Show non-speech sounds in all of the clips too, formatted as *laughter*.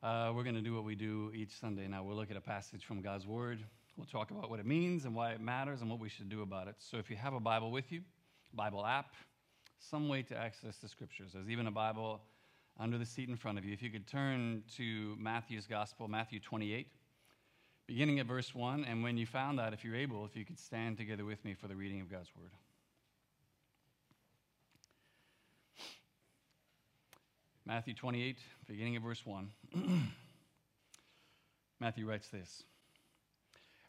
Uh, we're going to do what we do each Sunday now. We'll look at a passage from God's Word. We'll talk about what it means and why it matters and what we should do about it. So if you have a Bible with you, Bible app, some way to access the Scriptures. There's even a Bible under the seat in front of you. If you could turn to Matthew's Gospel, Matthew 28, beginning at verse 1. And when you found that, if you're able, if you could stand together with me for the reading of God's Word. Matthew 28, beginning of verse 1. *clears throat* Matthew writes this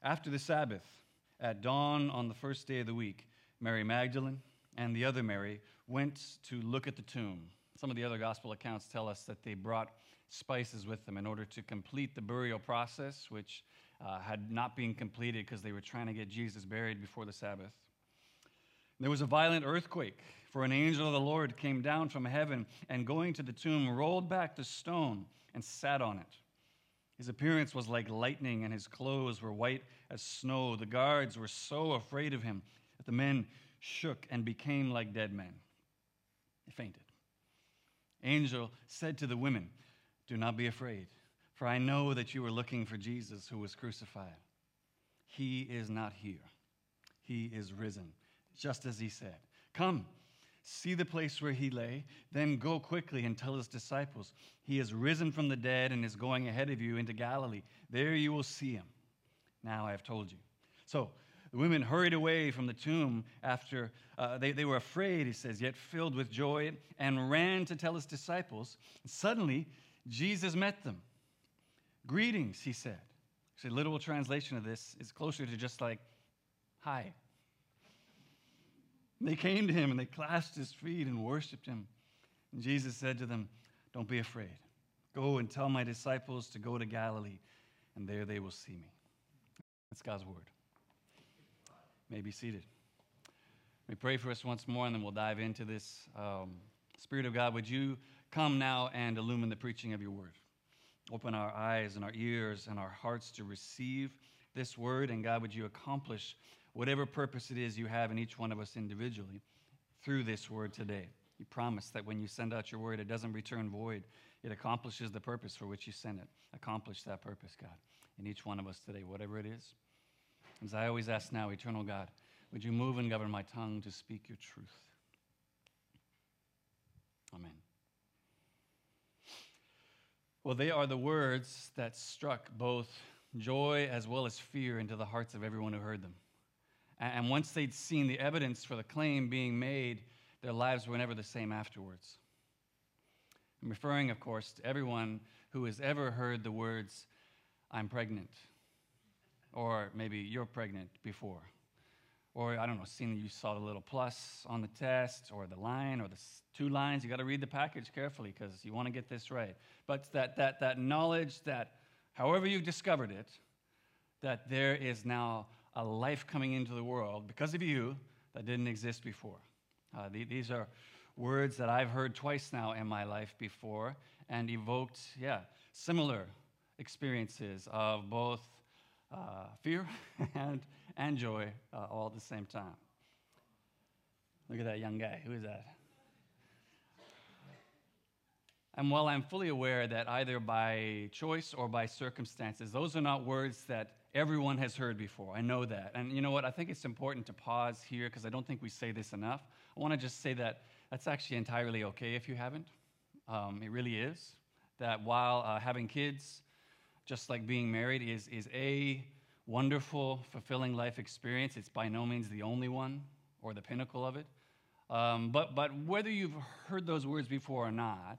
After the Sabbath, at dawn on the first day of the week, Mary Magdalene and the other Mary went to look at the tomb. Some of the other gospel accounts tell us that they brought spices with them in order to complete the burial process, which uh, had not been completed because they were trying to get Jesus buried before the Sabbath. There was a violent earthquake, for an angel of the Lord came down from heaven and, going to the tomb, rolled back the stone and sat on it. His appearance was like lightning, and his clothes were white as snow. The guards were so afraid of him that the men shook and became like dead men. They fainted. Angel said to the women, Do not be afraid, for I know that you are looking for Jesus who was crucified. He is not here, he is risen just as he said. Come, see the place where he lay, then go quickly and tell his disciples, He has risen from the dead and is going ahead of you into Galilee. There you will see him. Now I have told you. So the women hurried away from the tomb after uh, they, they were afraid, he says, yet filled with joy, and ran to tell his disciples. Suddenly, Jesus met them. Greetings, he said. So, literal translation of this is closer to just like, hi. They came to him and they clasped his feet and worshiped him. And Jesus said to them, Don't be afraid. Go and tell my disciples to go to Galilee, and there they will see me. That's God's word. may be seated. Me pray for us once more, and then we'll dive into this. Um, Spirit of God, would you come now and illumine the preaching of your word? Open our eyes and our ears and our hearts to receive this word, and God, would you accomplish whatever purpose it is you have in each one of us individually through this word today. You promise that when you send out your word, it doesn't return void. It accomplishes the purpose for which you sent it. Accomplish that purpose, God, in each one of us today, whatever it is. As I always ask now, eternal God, would you move and govern my tongue to speak your truth? Amen. Well, they are the words that struck both joy as well as fear into the hearts of everyone who heard them. And once they'd seen the evidence for the claim being made, their lives were never the same afterwards. I'm referring, of course, to everyone who has ever heard the words, I'm pregnant, or maybe you're pregnant before, or I don't know, seen you saw the little plus on the test, or the line, or the two lines. You got to read the package carefully because you want to get this right. But that, that, that knowledge that, however you discovered it, that there is now a life coming into the world because of you that didn't exist before. Uh, the, these are words that I've heard twice now in my life before and evoked, yeah, similar experiences of both uh, fear *laughs* and, and joy uh, all at the same time. Look at that young guy. Who is that? And while I'm fully aware that either by choice or by circumstances, those are not words that everyone has heard before. I know that. And you know what? I think it's important to pause here because I don't think we say this enough. I want to just say that that's actually entirely okay if you haven't. Um, it really is. That while uh, having kids, just like being married, is, is a wonderful, fulfilling life experience, it's by no means the only one or the pinnacle of it. Um, but, but whether you've heard those words before or not,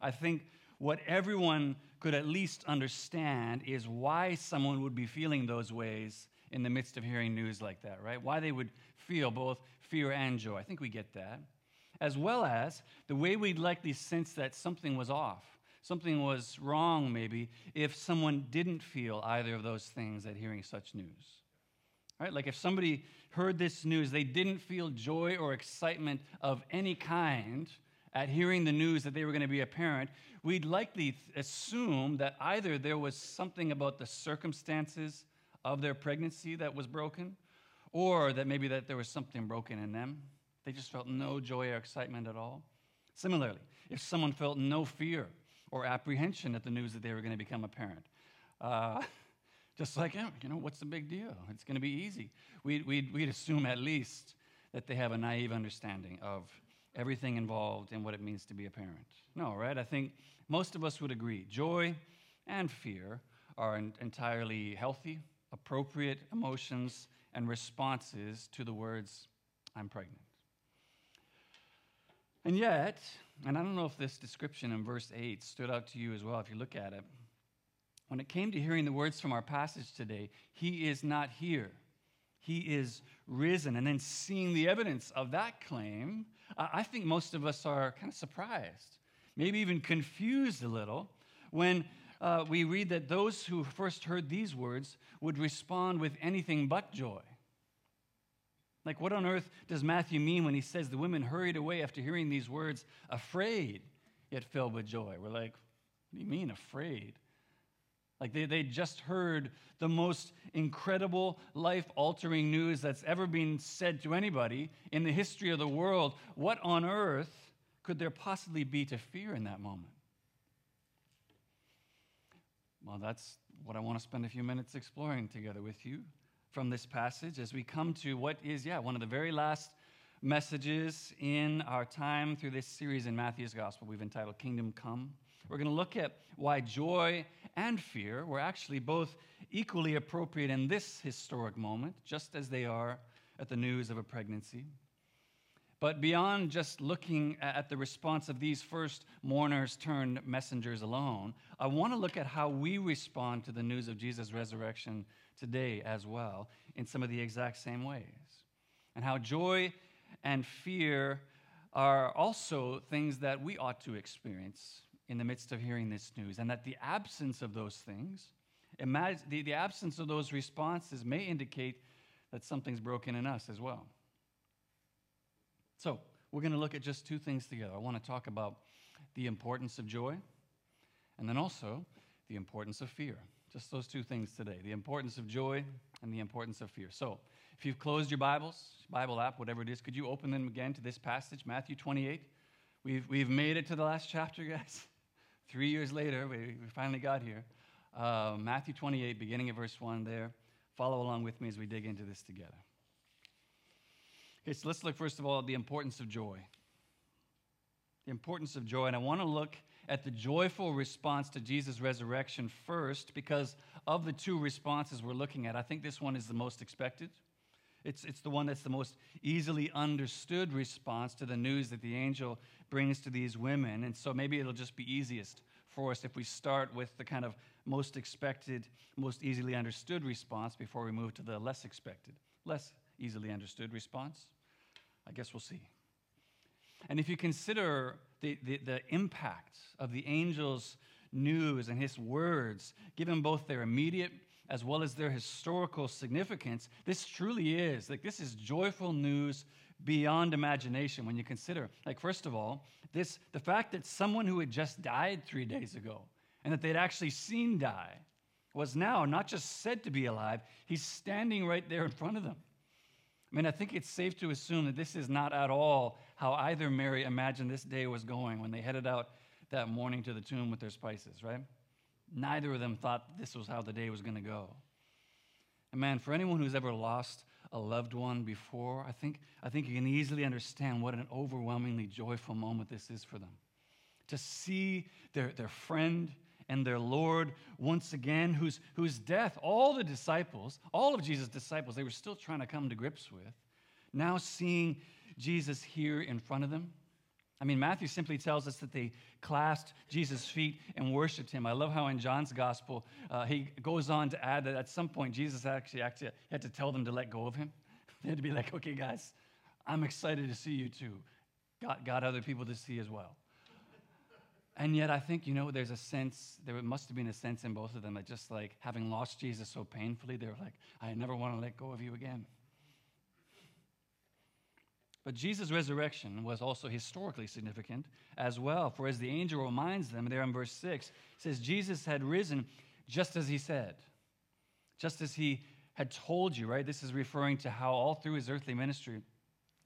I think what everyone could at least understand is why someone would be feeling those ways in the midst of hearing news like that, right? Why they would feel both fear and joy. I think we get that. As well as the way we'd likely sense that something was off, something was wrong, maybe, if someone didn't feel either of those things at hearing such news. Right? Like if somebody heard this news, they didn't feel joy or excitement of any kind at hearing the news that they were going to be a parent, we'd likely assume that either there was something about the circumstances of their pregnancy that was broken, or that maybe that there was something broken in them. They just felt no joy or excitement at all. Similarly, if someone felt no fear or apprehension at the news that they were going to become a parent. Uh, *laughs* just like, you know, what's the big deal? It's going to be easy. We'd, we'd, we'd assume at least that they have a naive understanding of everything involved in what it means to be a parent. No, right? I think most of us would agree. Joy and fear are entirely healthy, appropriate emotions and responses to the words, I'm pregnant. And yet, and I don't know if this description in verse 8 stood out to you as well, if you look at it, when it came to hearing the words from our passage today, He is not here. He is risen. And then seeing the evidence of that claim, I think most of us are kind of surprised, maybe even confused a little, when uh, we read that those who first heard these words would respond with anything but joy. Like, what on earth does Matthew mean when he says the women hurried away after hearing these words, afraid, yet filled with joy? We're like, what do you mean, afraid? Like, they, they just heard the most incredible, life altering news that's ever been said to anybody in the history of the world. What on earth could there possibly be to fear in that moment? Well, that's what I want to spend a few minutes exploring together with you from this passage as we come to what is, yeah, one of the very last messages in our time through this series in Matthew's Gospel. We've entitled Kingdom Come. We're going to look at why joy and fear were actually both equally appropriate in this historic moment, just as they are at the news of a pregnancy. But beyond just looking at the response of these first mourners turned messengers alone, I want to look at how we respond to the news of Jesus' resurrection today as well in some of the exact same ways. And how joy and fear are also things that we ought to experience in the midst of hearing this news, and that the absence of those things, imagine, the, the absence of those responses may indicate that something's broken in us as well. So, we're going to look at just two things together. I want to talk about the importance of joy, and then also the importance of fear. Just those two things today the importance of joy and the importance of fear. So, if you've closed your Bibles, Bible app, whatever it is, could you open them again to this passage, Matthew 28? We've, we've made it to the last chapter, *laughs* guys. Three years later, we, we finally got here. Uh, Matthew 28, beginning of verse 1 there. Follow along with me as we dig into this together. Okay, so let's look first of all at the importance of joy. The importance of joy. And I want to look at the joyful response to Jesus' resurrection first because of the two responses we're looking at, I think this one is the most expected. It's, it's the one that's the most easily understood response to the news that the angel brings to these women. And so maybe it'll just be easiest for us if we start with the kind of most expected, most easily understood response before we move to the less expected, less easily understood response. I guess we'll see. And if you consider the, the, the impact of the angel's news and his words, given both their immediate as well as their historical significance, this truly is like this is joyful news beyond imagination when you consider like first of all this the fact that someone who had just died three days ago and that they'd actually seen die was now not just said to be alive he's standing right there in front of them. I mean i think it's safe to assume that this is not at all how either mary imagined this day was going when they headed out that morning to the tomb with their spices right Neither of them thought this was how the day was going to go. And man, for anyone who's ever lost a loved one before, I think, I think you can easily understand what an overwhelmingly joyful moment this is for them. To see their, their friend and their Lord once again, whose, whose death all the disciples, all of Jesus' disciples, they were still trying to come to grips with, now seeing Jesus here in front of them I mean, Matthew simply tells us that they clasped Jesus' feet and worshiped him. I love how in John's gospel, uh, he goes on to add that at some point, Jesus actually, had to tell them to let go of him. *laughs* they had to be like, okay, guys, I'm excited to see you too. Got, got other people to see as well. And yet, I think, you know, there's a sense, there must have been a sense in both of them that just like having lost Jesus so painfully, they were like, I never want to let go of you again. But Jesus' resurrection was also historically significant as well. For as the angel reminds them there in verse 6, says, Jesus had risen just as he said, just as he had told you, right? This is referring to how all through his earthly ministry,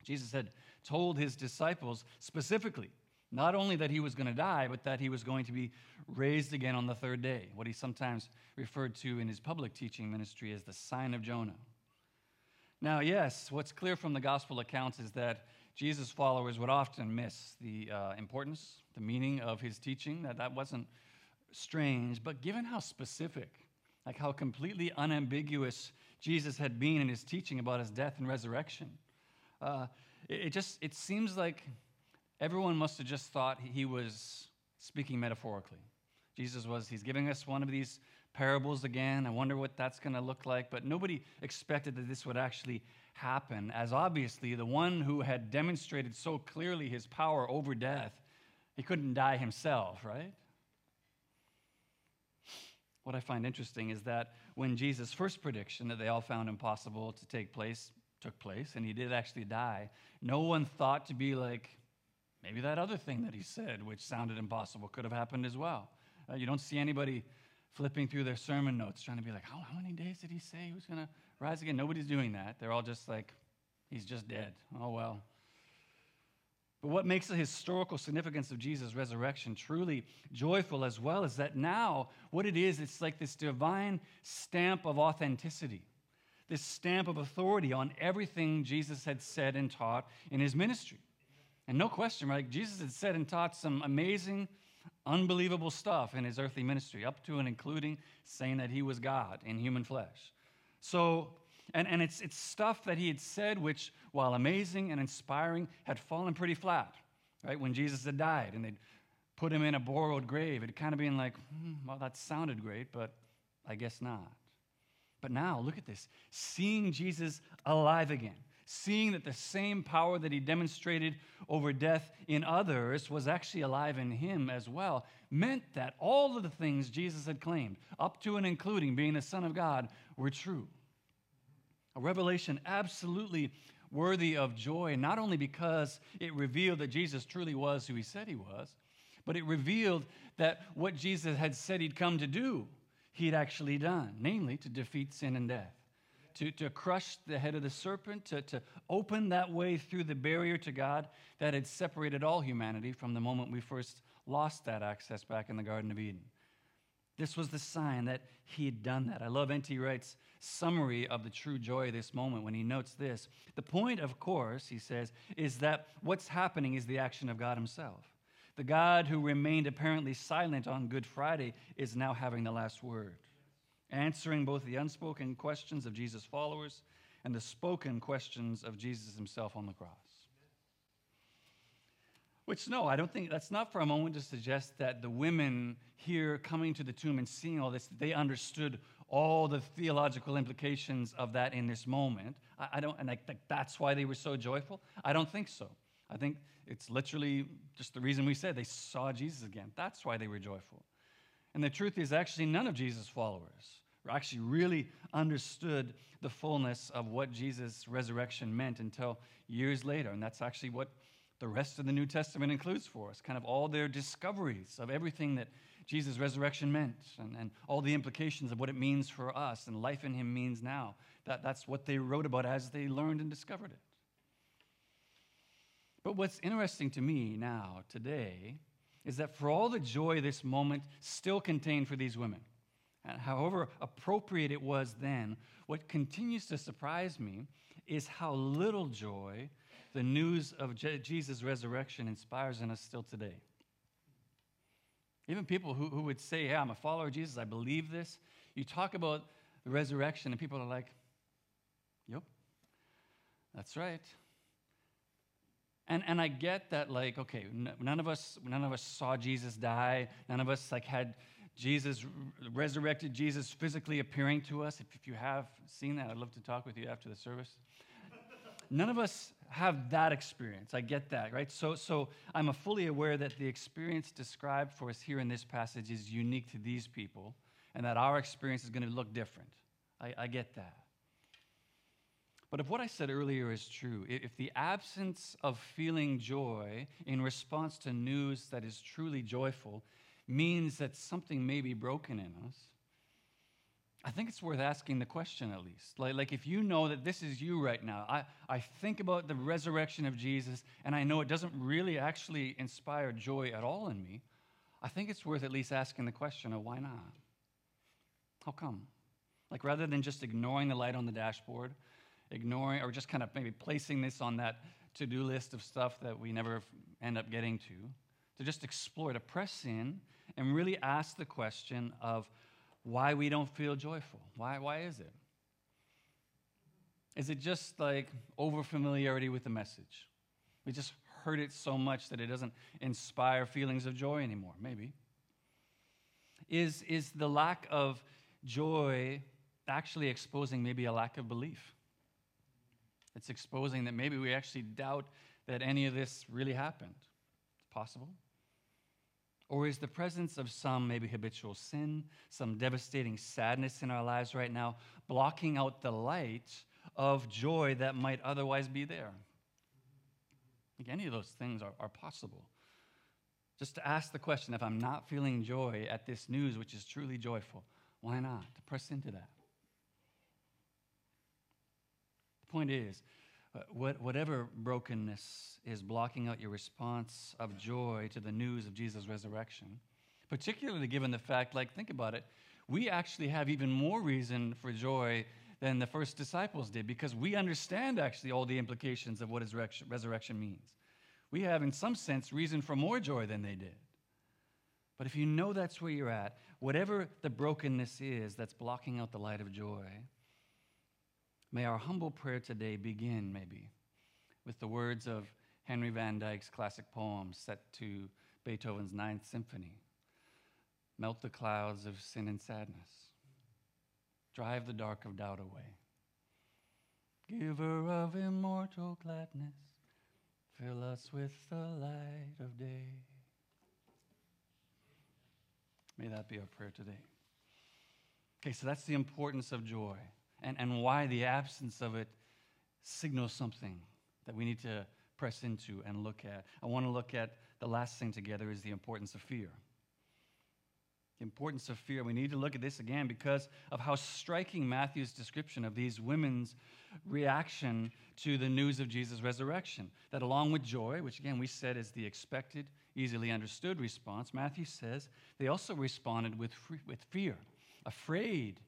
Jesus had told his disciples specifically Not only that he was going to die, but that he was going to be raised again on the third day, what he sometimes referred to in his public teaching ministry as the sign of Jonah. Now, yes, what's clear from the gospel accounts is that Jesus' followers would often miss the uh, importance, the meaning of his teaching, that that wasn't strange, but given how specific, like how completely unambiguous Jesus had been in his teaching about his death and resurrection, uh, it, it just it seems like everyone must have just thought he was speaking metaphorically. Jesus was, he's giving us one of these parables again. I wonder what that's going to look like. But nobody expected that this would actually happen, as obviously the one who had demonstrated so clearly his power over death, he couldn't die himself, right? What I find interesting is that when Jesus' first prediction that they all found impossible to take place took place, and he did actually die, no one thought to be like, maybe that other thing that he said, which sounded impossible, could have happened as well. Uh, you don't see anybody flipping through their sermon notes trying to be like, how, how many days did he say he was going to rise again? Nobody's doing that. They're all just like, he's just dead. Oh, well. But what makes the historical significance of Jesus' resurrection truly joyful as well is that now what it is, it's like this divine stamp of authenticity, this stamp of authority on everything Jesus had said and taught in his ministry. And no question, right? Jesus had said and taught some amazing, unbelievable stuff in his earthly ministry, up to and including saying that he was God in human flesh. So, and, and it's, it's stuff that he had said, which, while amazing and inspiring, had fallen pretty flat, right? When Jesus had died and they'd put him in a borrowed grave, it kind of been like, hmm, well, that sounded great, but I guess not. But now, look at this seeing Jesus alive again seeing that the same power that he demonstrated over death in others was actually alive in him as well, meant that all of the things Jesus had claimed, up to and including being the Son of God, were true. A revelation absolutely worthy of joy, not only because it revealed that Jesus truly was who he said he was, but it revealed that what Jesus had said he'd come to do, he'd actually done, namely to defeat sin and death to, to crush the head of the serpent, to, to open that way through the barrier to God that had separated all humanity from the moment we first lost that access back in the Garden of Eden. This was the sign that he had done that. I love N.T. Wright's summary of the true joy of this moment when he notes this. The point, of course, he says, is that what's happening is the action of God himself. The God who remained apparently silent on Good Friday is now having the last word answering both the unspoken questions of Jesus' followers and the spoken questions of Jesus himself on the cross. Which, no, I don't think that's not for a moment to suggest that the women here coming to the tomb and seeing all this, they understood all the theological implications of that in this moment. I, I don't, and I think that's why they were so joyful. I don't think so. I think it's literally just the reason we said they saw Jesus again. That's why they were joyful. And the truth is, actually, none of Jesus' followers actually really understood the fullness of what Jesus' resurrection meant until years later. And that's actually what the rest of the New Testament includes for us kind of all their discoveries of everything that Jesus' resurrection meant and, and all the implications of what it means for us and life in Him means now. That, that's what they wrote about as they learned and discovered it. But what's interesting to me now, today, is that for all the joy this moment still contained for these women, and however appropriate it was then, what continues to surprise me is how little joy the news of Je- Jesus' resurrection inspires in us still today. Even people who, who would say, Yeah, I'm a follower of Jesus, I believe this. You talk about the resurrection, and people are like, Yep, that's right. And, and I get that, like, okay, n- none of us, none of us saw Jesus die. None of us like had Jesus, resurrected Jesus physically appearing to us. If, if you have seen that, I'd love to talk with you after the service. None of us have that experience. I get that, right? So, so I'm fully aware that the experience described for us here in this passage is unique to these people and that our experience is going to look different. I, I get that. But if what I said earlier is true, if the absence of feeling joy in response to news that is truly joyful means that something may be broken in us, I think it's worth asking the question at least. Like, like if you know that this is you right now, I, I think about the resurrection of Jesus and I know it doesn't really actually inspire joy at all in me, I think it's worth at least asking the question of why not? How come? Like rather than just ignoring the light on the dashboard, ignoring or just kind of maybe placing this on that to do list of stuff that we never end up getting to, to just explore, to press in and really ask the question of why we don't feel joyful. Why, why is it? Is it just like overfamiliarity with the message? We just heard it so much that it doesn't inspire feelings of joy anymore, maybe. Is, is the lack of joy actually exposing maybe a lack of belief? It's exposing that maybe we actually doubt that any of this really happened. It's possible. Or is the presence of some maybe habitual sin, some devastating sadness in our lives right now, blocking out the light of joy that might otherwise be there? Like any of those things are, are possible. Just to ask the question if I'm not feeling joy at this news, which is truly joyful, why not? To press into that. The point is, whatever brokenness is blocking out your response of joy to the news of Jesus' resurrection, particularly given the fact, like, think about it, we actually have even more reason for joy than the first disciples did because we understand actually all the implications of what his resurrection means. We have, in some sense, reason for more joy than they did. But if you know that's where you're at, whatever the brokenness is that's blocking out the light of joy, May our humble prayer today begin, maybe, with the words of Henry Van Dyke's classic poem set to Beethoven's Ninth Symphony Melt the clouds of sin and sadness, drive the dark of doubt away. Giver of immortal gladness, fill us with the light of day. May that be our prayer today. Okay, so that's the importance of joy and, and why the absence of it signals something that we need to press into and look at. I want to look at the last thing together is the importance of fear. The importance of fear. We need to look at this again because of how striking Matthew's description of these women's reaction to the news of Jesus' resurrection. That along with joy, which again we said is the expected, easily understood response, Matthew says they also responded with, with fear, afraid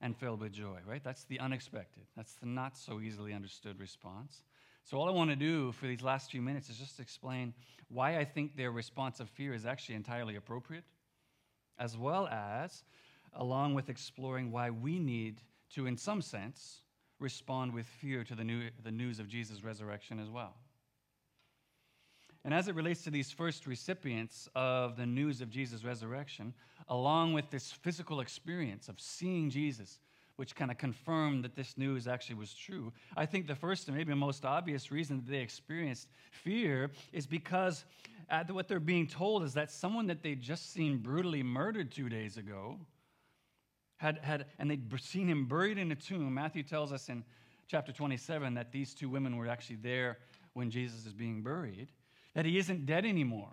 and filled with joy, right? That's the unexpected. That's the not so easily understood response. So, all I want to do for these last few minutes is just explain why I think their response of fear is actually entirely appropriate, as well as, along with exploring why we need to, in some sense, respond with fear to the, new, the news of Jesus' resurrection as well. And as it relates to these first recipients of the news of Jesus' resurrection, along with this physical experience of seeing Jesus, which kind of confirmed that this news actually was true, I think the first and maybe most obvious reason that they experienced fear is because uh, what they're being told is that someone that they'd just seen brutally murdered two days ago had, had and they'd seen him buried in a tomb. Matthew tells us in chapter 27 that these two women were actually there when Jesus is being buried that he isn't dead anymore.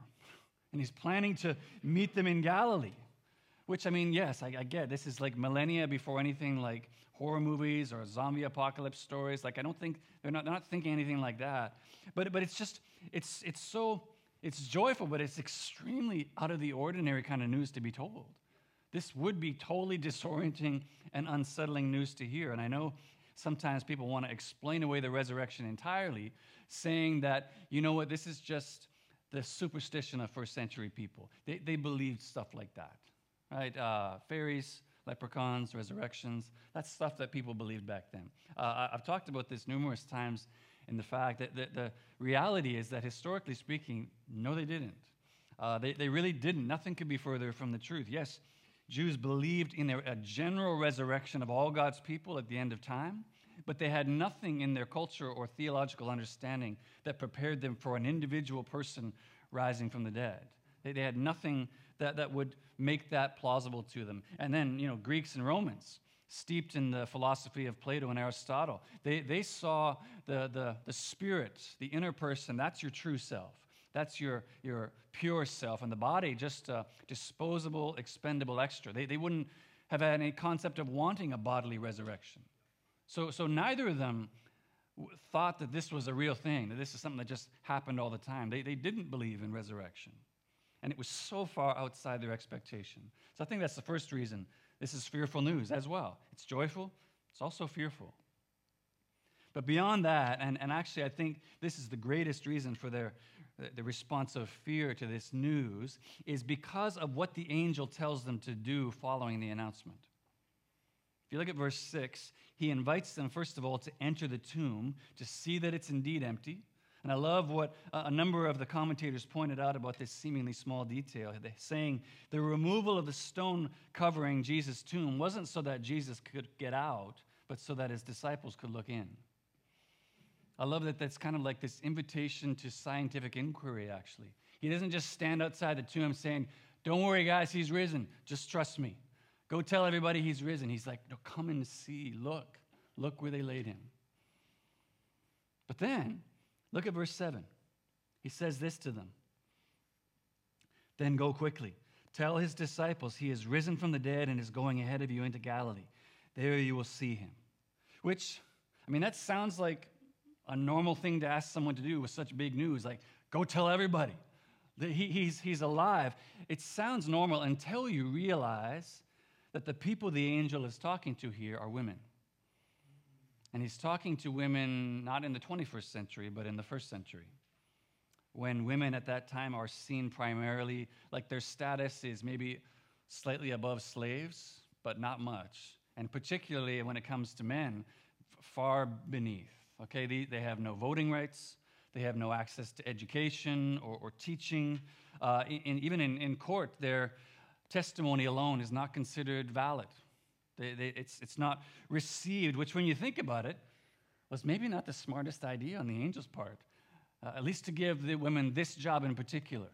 And he's planning to meet them in Galilee. Which, I mean, yes, I, I, get. This is like millennia before anything like horror movies or zombie apocalypse stories. Like, I don't think, they're not, they're not thinking anything like that. But, but it's just, it's, it's so, it's joyful, but it's extremely out of the ordinary kind of news to be told. This would be totally disorienting and unsettling news to hear. And I know sometimes people want to explain away the resurrection entirely, saying that, you know what, this is just the superstition of first century people. They, they believed stuff like that, right? Uh, fairies, leprechauns, resurrections, that's stuff that people believed back then. Uh, I've talked about this numerous times in the fact that the, the reality is that historically speaking, no, they didn't. Uh, they, they really didn't. Nothing could be further from the truth. Yes, Jews believed in a general resurrection of all God's people at the end of time but they had nothing in their culture or theological understanding that prepared them for an individual person rising from the dead. They, they had nothing that, that would make that plausible to them. And then, you know, Greeks and Romans, steeped in the philosophy of Plato and Aristotle, they, they saw the, the, the spirit, the inner person, that's your true self. That's your, your pure self. And the body, just a disposable, expendable extra. They, they wouldn't have had any concept of wanting a bodily resurrection. So, so neither of them thought that this was a real thing, that this is something that just happened all the time. They, they didn't believe in resurrection. And it was so far outside their expectation. So I think that's the first reason this is fearful news as well. It's joyful, it's also fearful. But beyond that, and, and actually, I think this is the greatest reason for their the response of fear to this news, is because of what the angel tells them to do following the announcement. If you look at verse 6, he invites them, first of all, to enter the tomb to see that it's indeed empty. And I love what a number of the commentators pointed out about this seemingly small detail. They're saying the removal of the stone covering Jesus' tomb wasn't so that Jesus could get out, but so that his disciples could look in. I love that that's kind of like this invitation to scientific inquiry, actually. He doesn't just stand outside the tomb saying, Don't worry, guys, he's risen. Just trust me. Go tell everybody he's risen. He's like, No, come and see. Look. Look where they laid him. But then, look at verse 7. He says this to them Then go quickly. Tell his disciples he is risen from the dead and is going ahead of you into Galilee. There you will see him. Which, I mean, that sounds like a normal thing to ask someone to do with such big news, like, go tell everybody that he, he's, he's alive. It sounds normal until you realize that the people the angel is talking to here are women. And he's talking to women not in the 21st century, but in the first century. When women at that time are seen primarily like their status is maybe slightly above slaves, but not much. And particularly when it comes to men, far beneath. Okay, they, they have no voting rights, they have no access to education or, or teaching. Uh, in, even in, in court, their testimony alone is not considered valid. They, they, it's, it's not received, which, when you think about it, was maybe not the smartest idea on the angel's part, uh, at least to give the women this job in particular.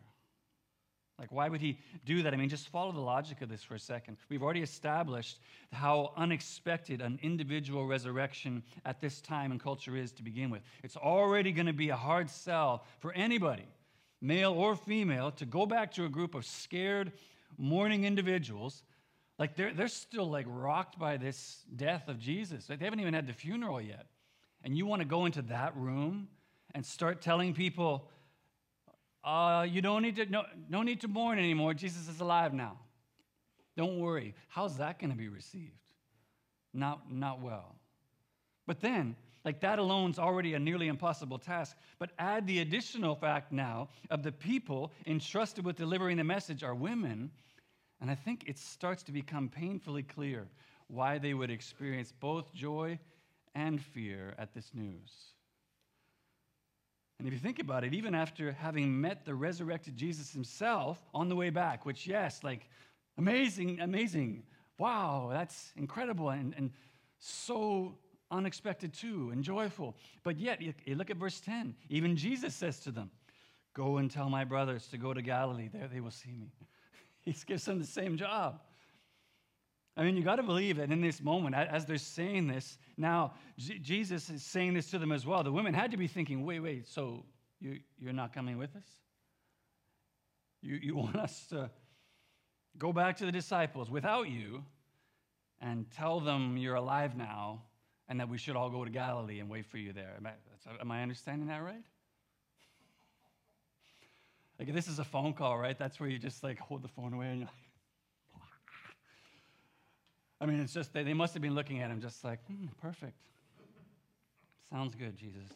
Like, why would he do that? I mean, just follow the logic of this for a second. We've already established how unexpected an individual resurrection at this time and culture is to begin with. It's already going to be a hard sell for anybody, male or female, to go back to a group of scared, mourning individuals. Like, they're, they're still like rocked by this death of Jesus. Like, they haven't even had the funeral yet. And you want to go into that room and start telling people, uh, you don't need to, no, no need to mourn anymore. Jesus is alive now. Don't worry. How's that going to be received? Not, not well. But then, like that alone is already a nearly impossible task. But add the additional fact now of the people entrusted with delivering the message are women, and I think it starts to become painfully clear why they would experience both joy and fear at this news. And if you think about it, even after having met the resurrected Jesus himself on the way back, which, yes, like amazing, amazing, wow, that's incredible and, and so unexpected too and joyful. But yet, you, look at verse 10. Even Jesus says to them, Go and tell my brothers to go to Galilee. There they will see me. *laughs* He gives them the same job. I mean, you got to believe that in this moment, as they're saying this, now J- Jesus is saying this to them as well. The women had to be thinking, wait, wait, so you, you're not coming with us? You, you *laughs* want us to go back to the disciples without you and tell them you're alive now and that we should all go to Galilee and wait for you there. Am I, am I understanding that right? Like, this is a phone call, right? That's where you just like hold the phone away and you're like, *laughs* I mean, it's just, they, they must have been looking at him just like, hmm, perfect. Sounds good, Jesus.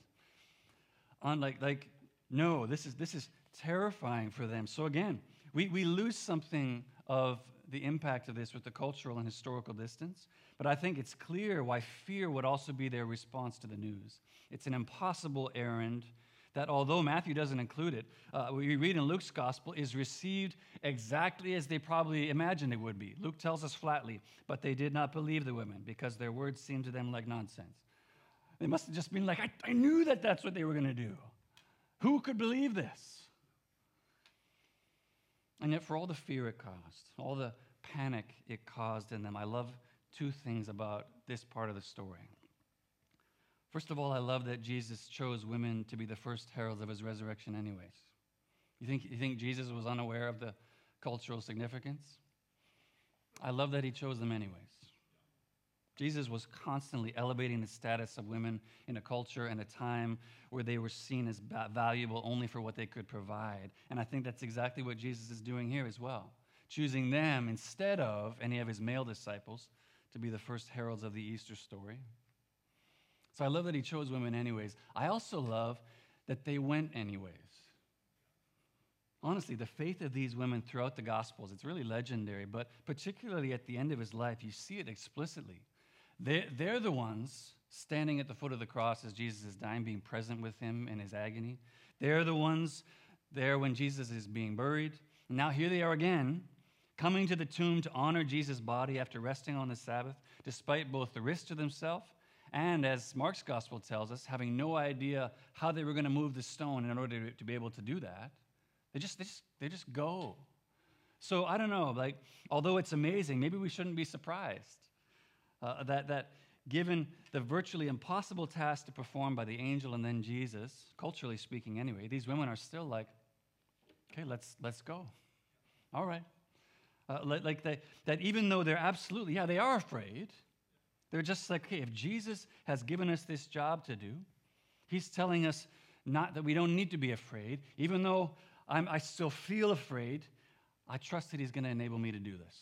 On like, like, no, this is, this is terrifying for them. So again, we, we lose something of the impact of this with the cultural and historical distance, but I think it's clear why fear would also be their response to the news. It's an impossible errand that although Matthew doesn't include it, uh, we read in Luke's gospel, is received exactly as they probably imagined it would be. Luke tells us flatly, but they did not believe the women because their words seemed to them like nonsense. They must have just been like, I, I knew that that's what they were going to do. Who could believe this? And yet, for all the fear it caused, all the panic it caused in them, I love two things about this part of the story. First of all, I love that Jesus chose women to be the first heralds of his resurrection, anyways. You think, you think Jesus was unaware of the cultural significance? I love that he chose them anyways. Jesus was constantly elevating the status of women in a culture and a time where they were seen as valuable only for what they could provide. And I think that's exactly what Jesus is doing here as well, choosing them instead of any of his male disciples to be the first heralds of the Easter story. So I love that he chose women anyways. I also love that they went anyways. Honestly, the faith of these women throughout the Gospels, it's really legendary, but particularly at the end of his life, you see it explicitly. They're, they're the ones standing at the foot of the cross as Jesus is dying, being present with him in his agony. They're the ones there when Jesus is being buried. And now here they are again, coming to the tomb to honor Jesus' body after resting on the Sabbath, despite both the risk to themselves and, as Mark's gospel tells us, having no idea how they were going to move the stone in order to, be able to do that. They just, they just, they just go. So I don't know, like, although it's amazing, maybe we shouldn't be surprised uh, that, that given the virtually impossible task to perform by the angel and then Jesus, culturally speaking anyway, these women are still like, okay, let's, let's go. All right. Uh, like they, that even though they're absolutely, yeah, they are afraid, they're just like, okay, if Jesus has given us this job to do, he's telling us not that we don't need to be afraid, even though I'm, I still feel afraid, I trust that he's going to enable me to do this.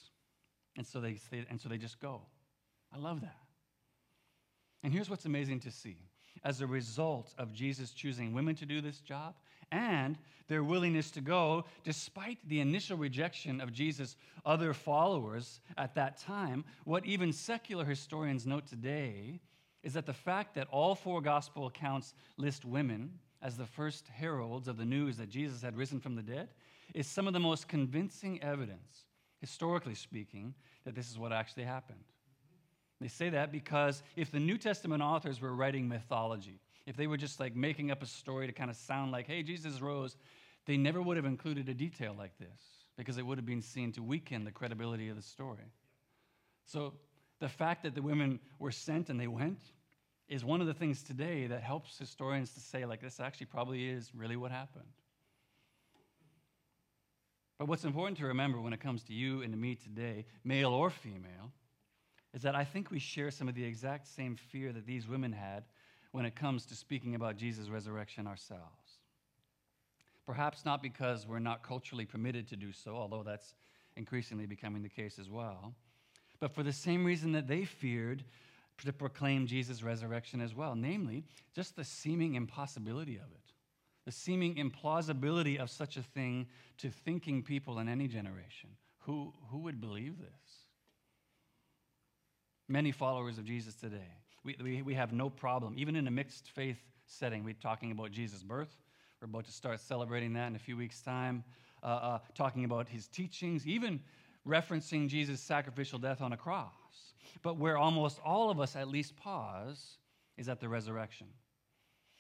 And so they, and so they just go. I love that. And here's what's amazing to see. As a result of Jesus choosing women to do this job and their willingness to go, despite the initial rejection of Jesus' other followers at that time, what even secular historians note today is that the fact that all four gospel accounts list women as the first heralds of the news that Jesus had risen from the dead is some of the most convincing evidence, historically speaking, that this is what actually happened. They say that because if the New Testament authors were writing mythology, if they were just like making up a story to kind of sound like, hey, Jesus rose, they never would have included a detail like this because it would have been seen to weaken the credibility of the story. So the fact that the women were sent and they went is one of the things today that helps historians to say, like, this actually probably is really what happened. But what's important to remember when it comes to you and to me today, male or female, is that I think we share some of the exact same fear that these women had when it comes to speaking about Jesus' resurrection ourselves. Perhaps not because we're not culturally permitted to do so, although that's increasingly becoming the case as well, but for the same reason that they feared to proclaim Jesus' resurrection as well, namely, just the seeming impossibility of it, the seeming implausibility of such a thing to thinking people in any generation. Who, who would believe this? many followers of Jesus today. We, we, we have no problem, even in a mixed faith setting. We're talking about Jesus' birth. We're about to start celebrating that in a few weeks' time, uh, uh, talking about his teachings, even referencing Jesus' sacrificial death on a cross. But where almost all of us at least pause is at the resurrection.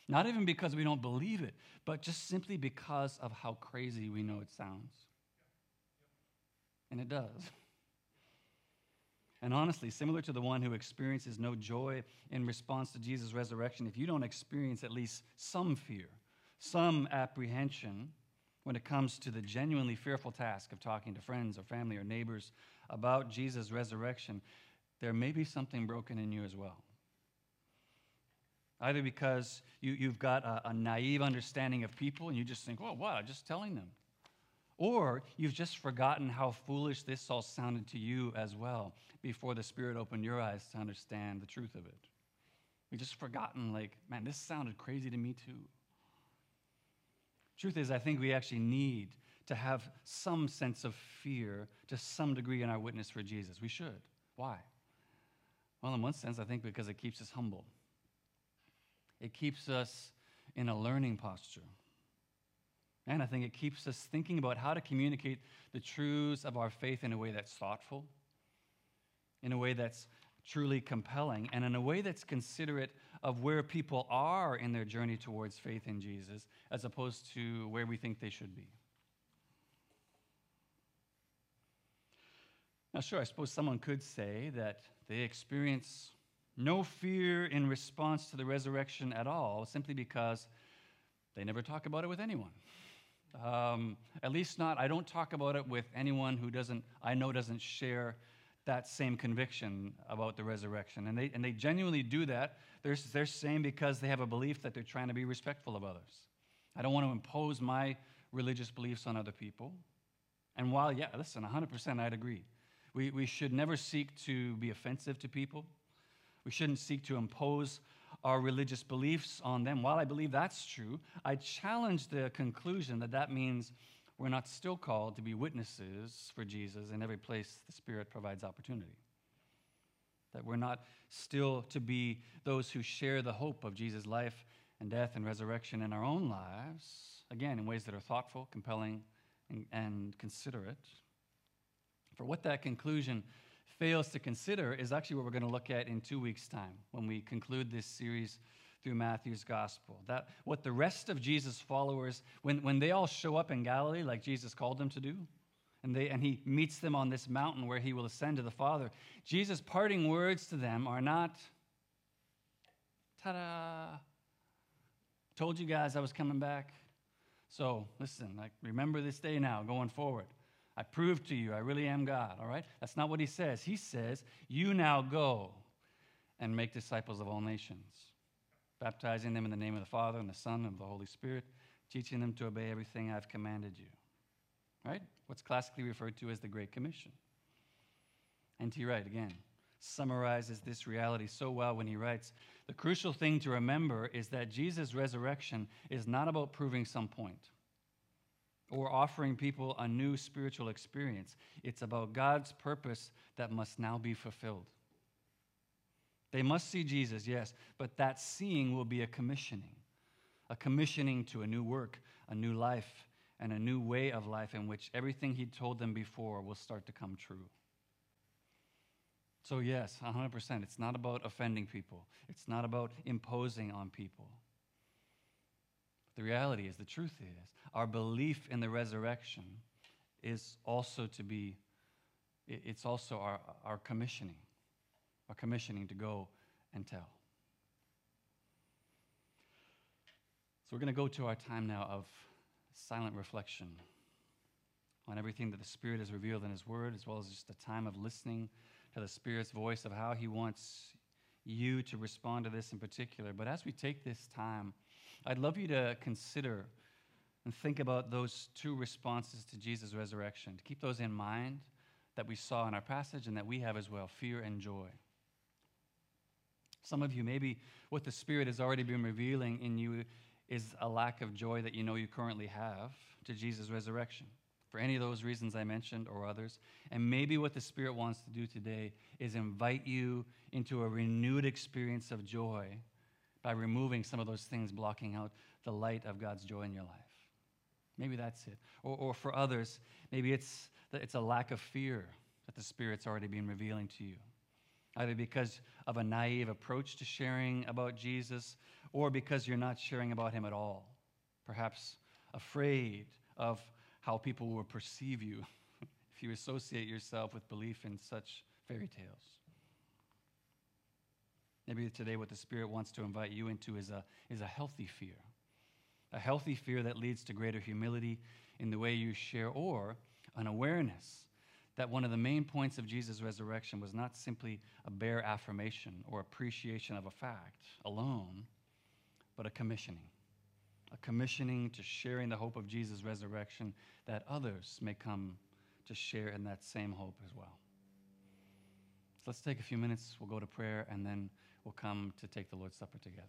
Not even because we don't believe it, but just simply because of how crazy we know it sounds. And it does. And honestly, similar to the one who experiences no joy in response to Jesus' resurrection, if you don't experience at least some fear, some apprehension when it comes to the genuinely fearful task of talking to friends or family or neighbors about Jesus' resurrection, there may be something broken in you as well. Either because you, have got a, a naive understanding of people and you just think, well, what? I'm just telling them. Or you've just forgotten how foolish this all sounded to you as well before the Spirit opened your eyes to understand the truth of it. You've just forgotten, like, man, this sounded crazy to me too. Truth is, I think we actually need to have some sense of fear to some degree in our witness for Jesus. We should. Why? Well, in one sense, I think because it keeps us humble, it keeps us in a learning posture. And I think it keeps us thinking about how to communicate the truths of our faith in a way that's thoughtful, in a way that's truly compelling, and in a way that's considerate of where people are in their journey towards faith in Jesus, as opposed to where we think they should be. Now, sure, I suppose someone could say that they experience no fear in response to the resurrection at all, simply because they never talk about it with anyone. Um, at least not, I don't talk about it with anyone who doesn't, I know doesn't share that same conviction about the resurrection. And they, and they genuinely do that. They're, they're saying because they have a belief that they're trying to be respectful of others. I don't want to impose my religious beliefs on other people. And while, yeah, listen, 100% I'd agree. We, we should never seek to be offensive to people. We shouldn't seek to impose our religious beliefs on them. While I believe that's true, I challenge the conclusion that that means we're not still called to be witnesses for Jesus in every place the Spirit provides opportunity. That we're not still to be those who share the hope of Jesus' life and death and resurrection in our own lives, again, in ways that are thoughtful, compelling, and, and considerate. For what that conclusion fails to consider is actually what we're going to look at in two weeks' time when we conclude this series through Matthew's gospel. That what the rest of Jesus' followers, when, when they all show up in Galilee, like Jesus called them to do, and, they, and he meets them on this mountain where he will ascend to the Father, Jesus' parting words to them are not, ta da, told you guys I was coming back. So listen, like remember this day now, going forward. I proved to you I really am God, all right? That's not what he says. He says, You now go and make disciples of all nations, baptizing them in the name of the Father and the Son and the Holy Spirit, teaching them to obey everything I've commanded you. Right? What's classically referred to as the Great Commission. N.T. Wright, again, summarizes this reality so well when he writes The crucial thing to remember is that Jesus' resurrection is not about proving some point or offering people a new spiritual experience. It's about God's purpose that must now be fulfilled. They must see Jesus, yes, but that seeing will be a commissioning, a commissioning to a new work, a new life, and a new way of life in which everything He told them before will start to come true. So, yes, 100%. It's not about offending people, it's not about imposing on people. The reality is, the truth is, our belief in the resurrection is also to be, it's also our, our commissioning, our commissioning to go and tell. So we're going to go to our time now of silent reflection on everything that the Spirit has revealed in His Word, as well as just a time of listening to the Spirit's voice of how He wants you to respond to this in particular. But as we take this time, I'd love you to consider and think about those two responses to Jesus' resurrection, to keep those in mind that we saw in our passage and that we have as well fear and joy. Some of you, maybe what the Spirit has already been revealing in you is a lack of joy that you know you currently have to Jesus' resurrection. For any of those reasons I mentioned or others. And maybe what the Spirit wants to do today is invite you into a renewed experience of joy by removing some of those things blocking out the light of God's joy in your life. Maybe that's it. Or, or for others, maybe it's, it's a lack of fear that the Spirit's already been revealing to you. Either because of a naive approach to sharing about Jesus, or because you're not sharing about him at all. Perhaps afraid of how people will perceive you *laughs* if you associate yourself with belief in such fairy tales. Maybe today what the Spirit wants to invite you into is a, is a healthy fear. A healthy fear that leads to greater humility in the way you share, or an awareness that one of the main points of Jesus' resurrection was not simply a bare affirmation or appreciation of a fact alone, but a commissioning. A commissioning to sharing the hope of Jesus' resurrection that others may come to share in that same hope as well. So let's take a few minutes. We'll go to prayer and then will come to take the Lord's Supper together.